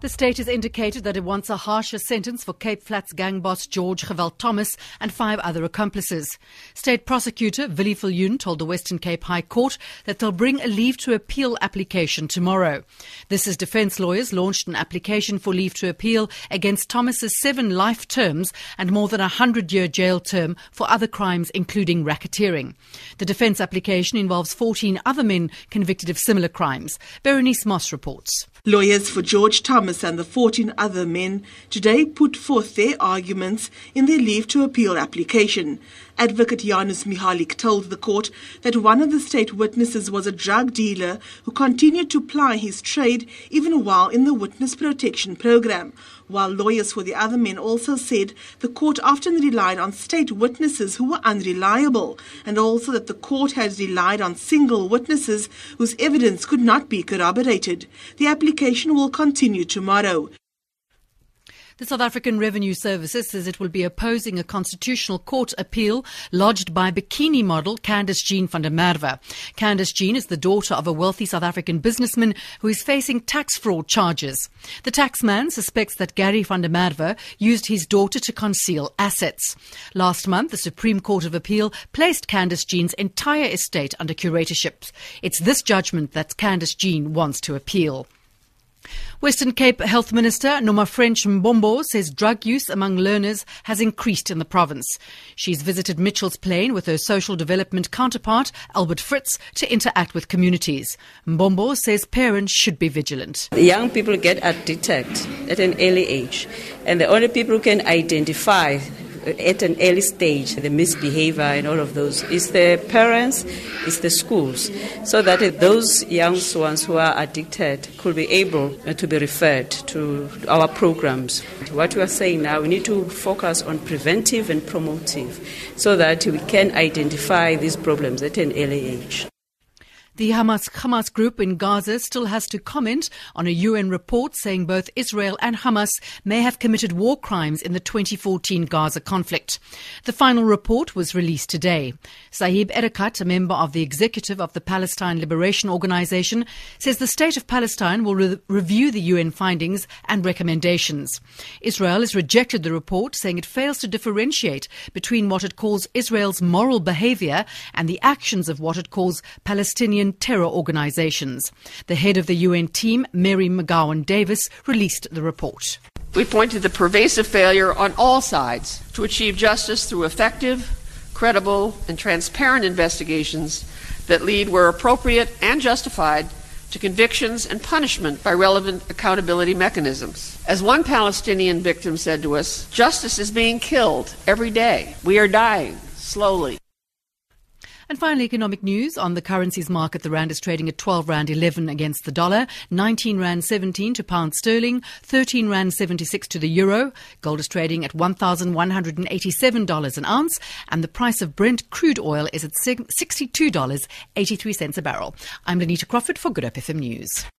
The state has indicated that it wants a harsher sentence for Cape Flats gang boss George Geweld Thomas and five other accomplices. State prosecutor Willie Viljoen told the Western Cape High Court that they'll bring a leave to appeal application tomorrow. This is defense lawyers launched an application for leave to appeal against Thomas's seven life terms and more than a hundred year jail term for other crimes including racketeering. The defense application involves 14 other men convicted of similar crimes. Berenice Moss reports. Lawyers for George Thomas and the 14 other men today put forth their arguments in their leave to appeal application. Advocate Janus Mihalik told the court that one of the state witnesses was a drug dealer who continued to ply his trade even while in the witness protection program. While lawyers for the other men also said the court often relied on state witnesses who were unreliable, and also that the court had relied on single witnesses whose evidence could not be corroborated. The application will continue tomorrow. The South African Revenue Services says it will be opposing a constitutional court appeal lodged by bikini model Candice Jean van der Merwe. Candice Jean is the daughter of a wealthy South African businessman who is facing tax fraud charges. The taxman suspects that Gary van der Merwe used his daughter to conceal assets. Last month, the Supreme Court of Appeal placed Candice Jean's entire estate under curatorship. It's this judgment that Candice Jean wants to appeal. Western Cape Health Minister Nomafrench Mbombo says drug use among learners has increased in the province. She's visited Mitchell's Plain with her social development counterpart, Albert Fritz, to interact with communities. Mbombo says parents should be vigilant. The Young people get addicted at an early age, and the only people who can identify at an early stage, the misbehavior and all of those, is the parents, is the schools, so that those young ones who are addicted could be able uh, to be referred to our programs. What we are saying now, we need to focus on preventive and promotive so that we can identify these problems at an early age. The Hamas, Hamas group in Gaza still has to comment on a UN report saying both Israel and Hamas may have committed war crimes in the 2014 Gaza conflict. The final report was released today. Saeb Erekat, a member of the executive of the Palestine Liberation Organization, says the state of Palestine will re- review the UN findings and recommendations. Israel has rejected the report, saying it fails to differentiate between what it calls Israel's moral behavior and the actions of what it calls Palestinian terror organizations. The head of the UN team, Mary McGowan Davis, released the report. We point to the pervasive failure on all sides to achieve justice through effective, credible, and transparent investigations that lead where appropriate and justified to convictions and punishment by relevant accountability mechanisms. As one Palestinian victim said to us, justice is being killed every day. We are dying slowly. And finally, economic news on the currencies market. The rand is trading at 12 rand 11 against the dollar, 19 rand 17 to pound sterling, 13 rand 76 to the euro. Gold is trading at $1,187 an ounce, and the price of Brent crude oil is at $62.83 a barrel. I'm Lenita Crawford for Good Hope FM News.